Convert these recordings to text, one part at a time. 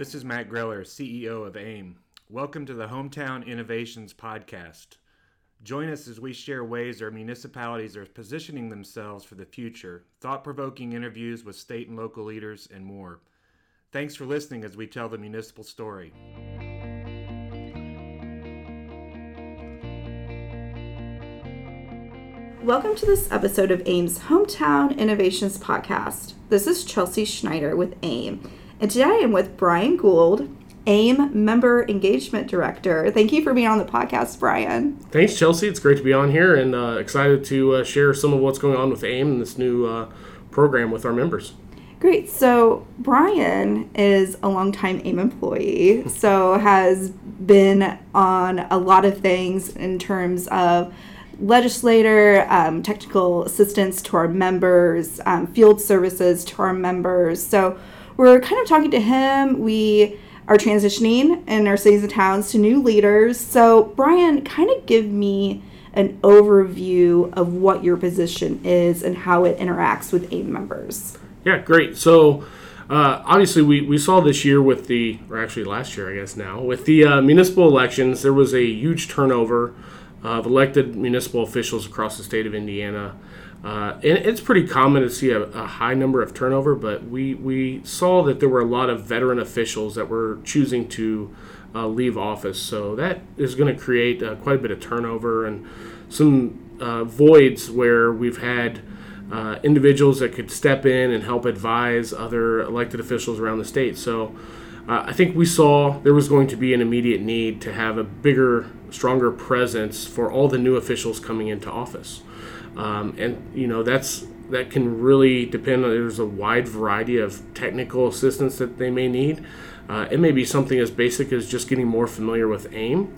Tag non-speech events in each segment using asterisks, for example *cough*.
This is Matt Greller, CEO of AIM. Welcome to the Hometown Innovations Podcast. Join us as we share ways our municipalities are positioning themselves for the future, thought provoking interviews with state and local leaders, and more. Thanks for listening as we tell the municipal story. Welcome to this episode of AIM's Hometown Innovations Podcast. This is Chelsea Schneider with AIM, and today I am with Brian Gould, AIM Member Engagement Director. Thank you for being on the podcast, Brian. Thanks, Chelsea. It's great to be on here and uh, excited to uh, share some of what's going on with AIM and this new uh, program with our members. Great. So, Brian is a longtime AIM employee, *laughs* so has been on a lot of things in terms of legislator, um, technical assistance to our members, um, field services to our members. So we're kind of talking to him. We are transitioning in our cities and towns to new leaders. So, Brian, kind of give me an overview of what your position is and how it interacts with AIM members. Yeah, great. So, uh, obviously, we, we saw this year with the, or actually last year, I guess now, with the uh, municipal elections, there was a huge turnover of elected municipal officials across the state of Indiana. Uh, and it's pretty common to see a, a, high number of turnover, but we, we saw that there were a lot of veteran officials that were choosing to uh, leave office. So that is going to create uh, quite a bit of turnover and some uh, voids where we've had uh, individuals that could step in and help advise other elected officials around the state. So uh, I think we saw there was going to be an immediate need to have a bigger, stronger presence for all the new officials coming into office. Um, and, you know, that's that can really depend on there's a wide variety of technical assistance that they may need. Uh, it may be something as basic as just getting more familiar with AIM.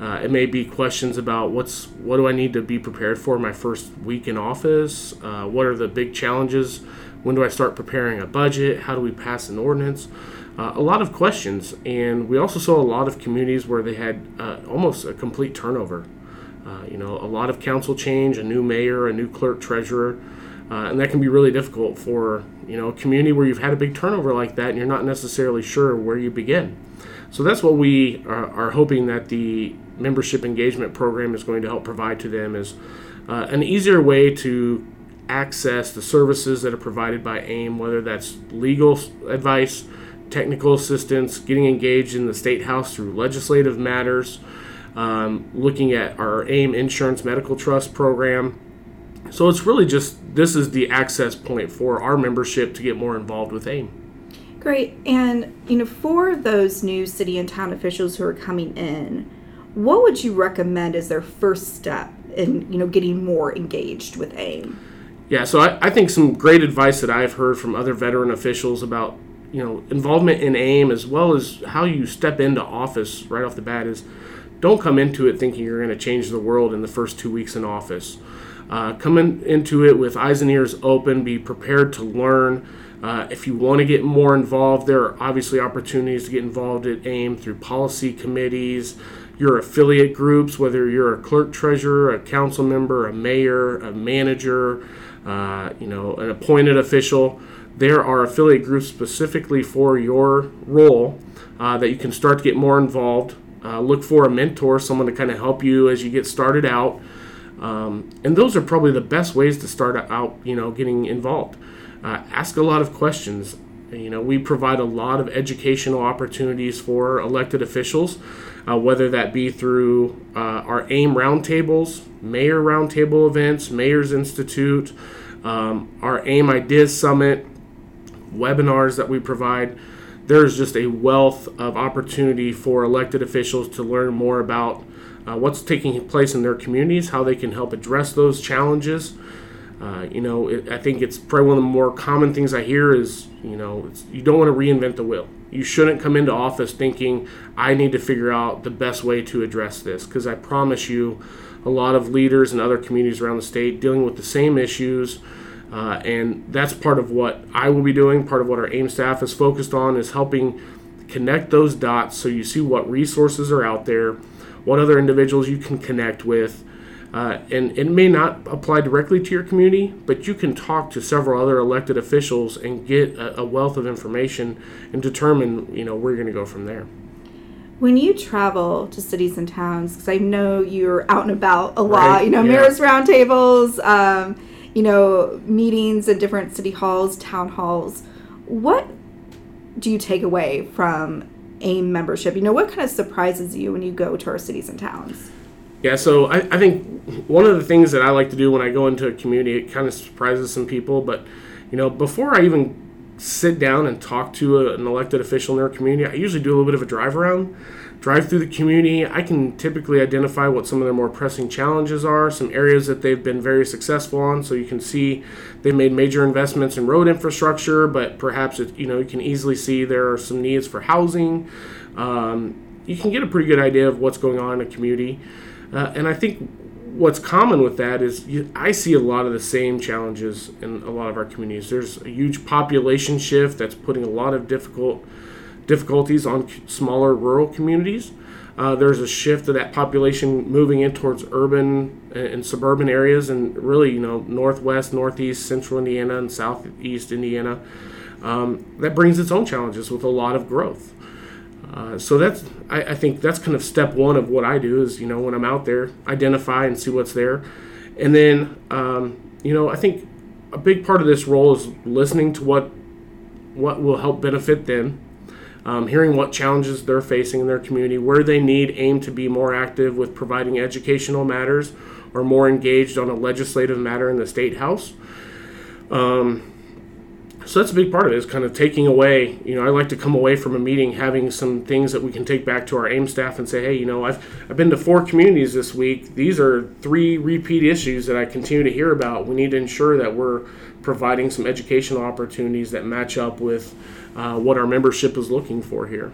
Uh, it may be questions about what's what do I need to be prepared for my first week in office? Uh, what are the big challenges? When do I start preparing a budget? How do we pass an ordinance? uh, a lot of questions, and we also saw a lot of communities where they had uh, almost a complete turnover. Uh, you know, a lot of council change, a new mayor, a new clerk treasurer, uh, and that can be really difficult for you know a community where you've had a big turnover like that, and you're not necessarily sure where you begin. So that's what we are, are hoping that the membership engagement program is going to help provide to them is uh, an easier way to access the services that are provided by AIM, whether that's legal advice technical assistance, getting engaged in the state house through legislative matters, um, looking at our AIM Insurance Medical Trust program. So it's really just this is the access point for our membership to get more involved with AIM. Great. And, you know, for those new city and town officials who are coming in, what would you recommend as their first step in, you know, getting more engaged with AIM? Yeah, so I, I think some great advice that I've heard from other veteran officials about you know involvement in aim as well as how you step into office right off the bat is don't come into it thinking you're going to change the world in the first two weeks in office. Uh, come in, into it with eyes and ears open be prepared to learn. Uh, if you want to get more involved there are obviously opportunities to get involved at aim through policy committees your affiliate groups whether you're a clerk treasurer a council member a mayor a manager uh, you know an appointed official. There are affiliate groups specifically for your role uh, that you can start to get more involved. Uh, look for a mentor, someone to kind of help you as you get started out. Um, and those are probably the best ways to start out, you know, getting involved. Uh, ask a lot of questions. You know, we provide a lot of educational opportunities for elected officials, uh, whether that be through uh, our AIM roundtables, mayor roundtable events, Mayor's Institute, um, our AIM Ideas Summit, webinars that we provide. There's just a wealth of opportunity for elected officials to learn more about uh, what's taking place in their communities, how they can help address those challenges. Uh, you know, it, I think it's probably one of the more common things I hear is, you know, you don't want to reinvent the wheel. You shouldn't come into office thinking, I need to figure out the best way to address this. Because I promise you, a lot of leaders and other communities around the state dealing with the same issues uh, and that's part of what I will be doing. Part of what our AIM staff is focused on is helping connect those dots so you see what resources are out there, what other individuals you can connect with, Uh, and it may not apply directly to your community, but you can talk to several other elected officials and get a, a wealth of information and determine, you know, where you're going to go from there. When you travel to cities and towns, because I know you're out and about a lot, Right, you know, yeah. mayor's roundtables, um, you know, meetings at different city halls, town halls. What do you take away from AIM membership? You know, what kind of surprises you when you go to our cities and towns? Yeah, so I, I think one of the things that I like to do when I go into a community, it kind of surprises some people, but you know, before I even sit down and talk to a, an elected official in their community, I usually do a little bit of a drive around, drive through the community. I can typically identify what some of their more pressing challenges are, some areas that they've been very successful on. So you can see they've made major investments in road infrastructure, but perhaps it, you know you can easily see there are some needs for housing. Um, you can get a pretty good idea of what's going on in a community. Uh, and I think what's common with that is you, I see a lot of the same challenges in a lot of our communities. There's a huge population shift that's putting a lot of difficult difficulties on smaller rural communities. Uh, there's a shift of that population moving in towards urban and, and suburban areas, and really, you know, northwest, northeast, central Indiana, and southeast Indiana. Um, that brings its own challenges with a lot of growth. Uh, so that's I, I think that's kind of step one of what I do is you know when I'm out there identify and see what's there, and then um, you know I think a big part of this role is listening to what what will help benefit them, um, hearing what challenges they're facing in their community, where they need AIM to be more active with providing educational matters or more engaged on a legislative matter in the state house. Um, so that's a big part of it is kind of taking away you know i like to come away from a meeting having some things that we can take back to our aim staff and say hey you know i've, I've been to four communities this week. These are three repeat issues that i continue to hear about. We need to ensure that we're providing some educational opportunities that match up with uh, what our membership is looking for here.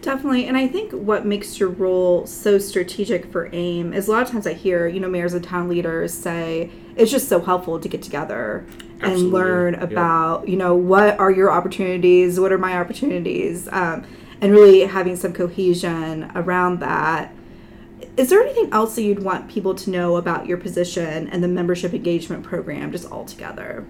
Definitely. And I think what makes your role so strategic for AIM is a lot of times I hear, you know, mayors and town leaders say it's just so helpful to get together and learn about, you know, what are your opportunities? What are my opportunities? Um, and really having some cohesion around that. Is there anything else that you'd want people to know about your position and the membership engagement program just altogether?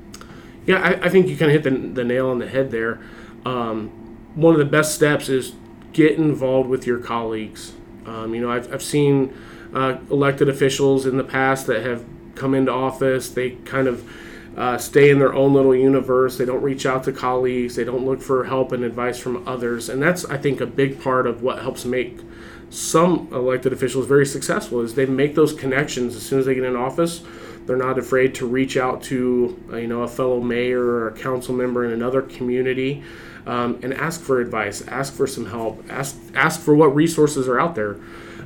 Yeah, I, I think you kind of hit the, the nail on the head there. Um, one of the best steps is get involved with your colleagues. Um, you know, I've, I've seen uh, elected officials in the past that have come into office, they kind of uh, stay in their own little universe. They don't reach out to colleagues. They don't look for help and advice from others. And that's, I think, a big part of what helps make some elected officials very successful is they make those connections as soon as they get in office. They're not afraid to reach out to you know a fellow mayor or a council member in another community um, and ask for advice, ask for some help, ask ask for what resources are out there.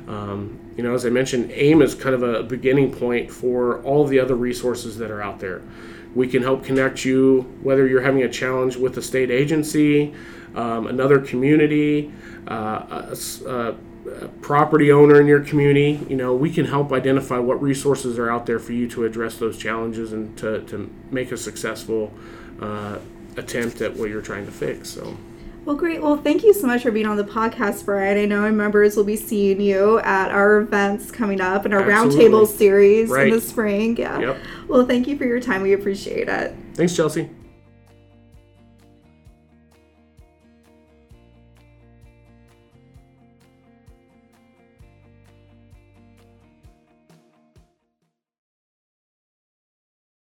Um, you know, as I mentioned, AIM is kind of a beginning point for all the other resources that are out there. We can help connect you whether you're having a challenge with a state agency, um, another community, uh, a, a- a property owner in your community. You know, we can help identify what resources are out there for you to address those challenges and to, to make a successful uh, attempt at what you're trying to fix. So. Well, great. Well, thank you so much for being on the podcast, Brian. I know our members will be seeing you at our events coming up and our Absolutely. roundtable series Right. in the spring. Yeah. Yep. Well, thank you for your time. We appreciate it. Thanks, Chelsea.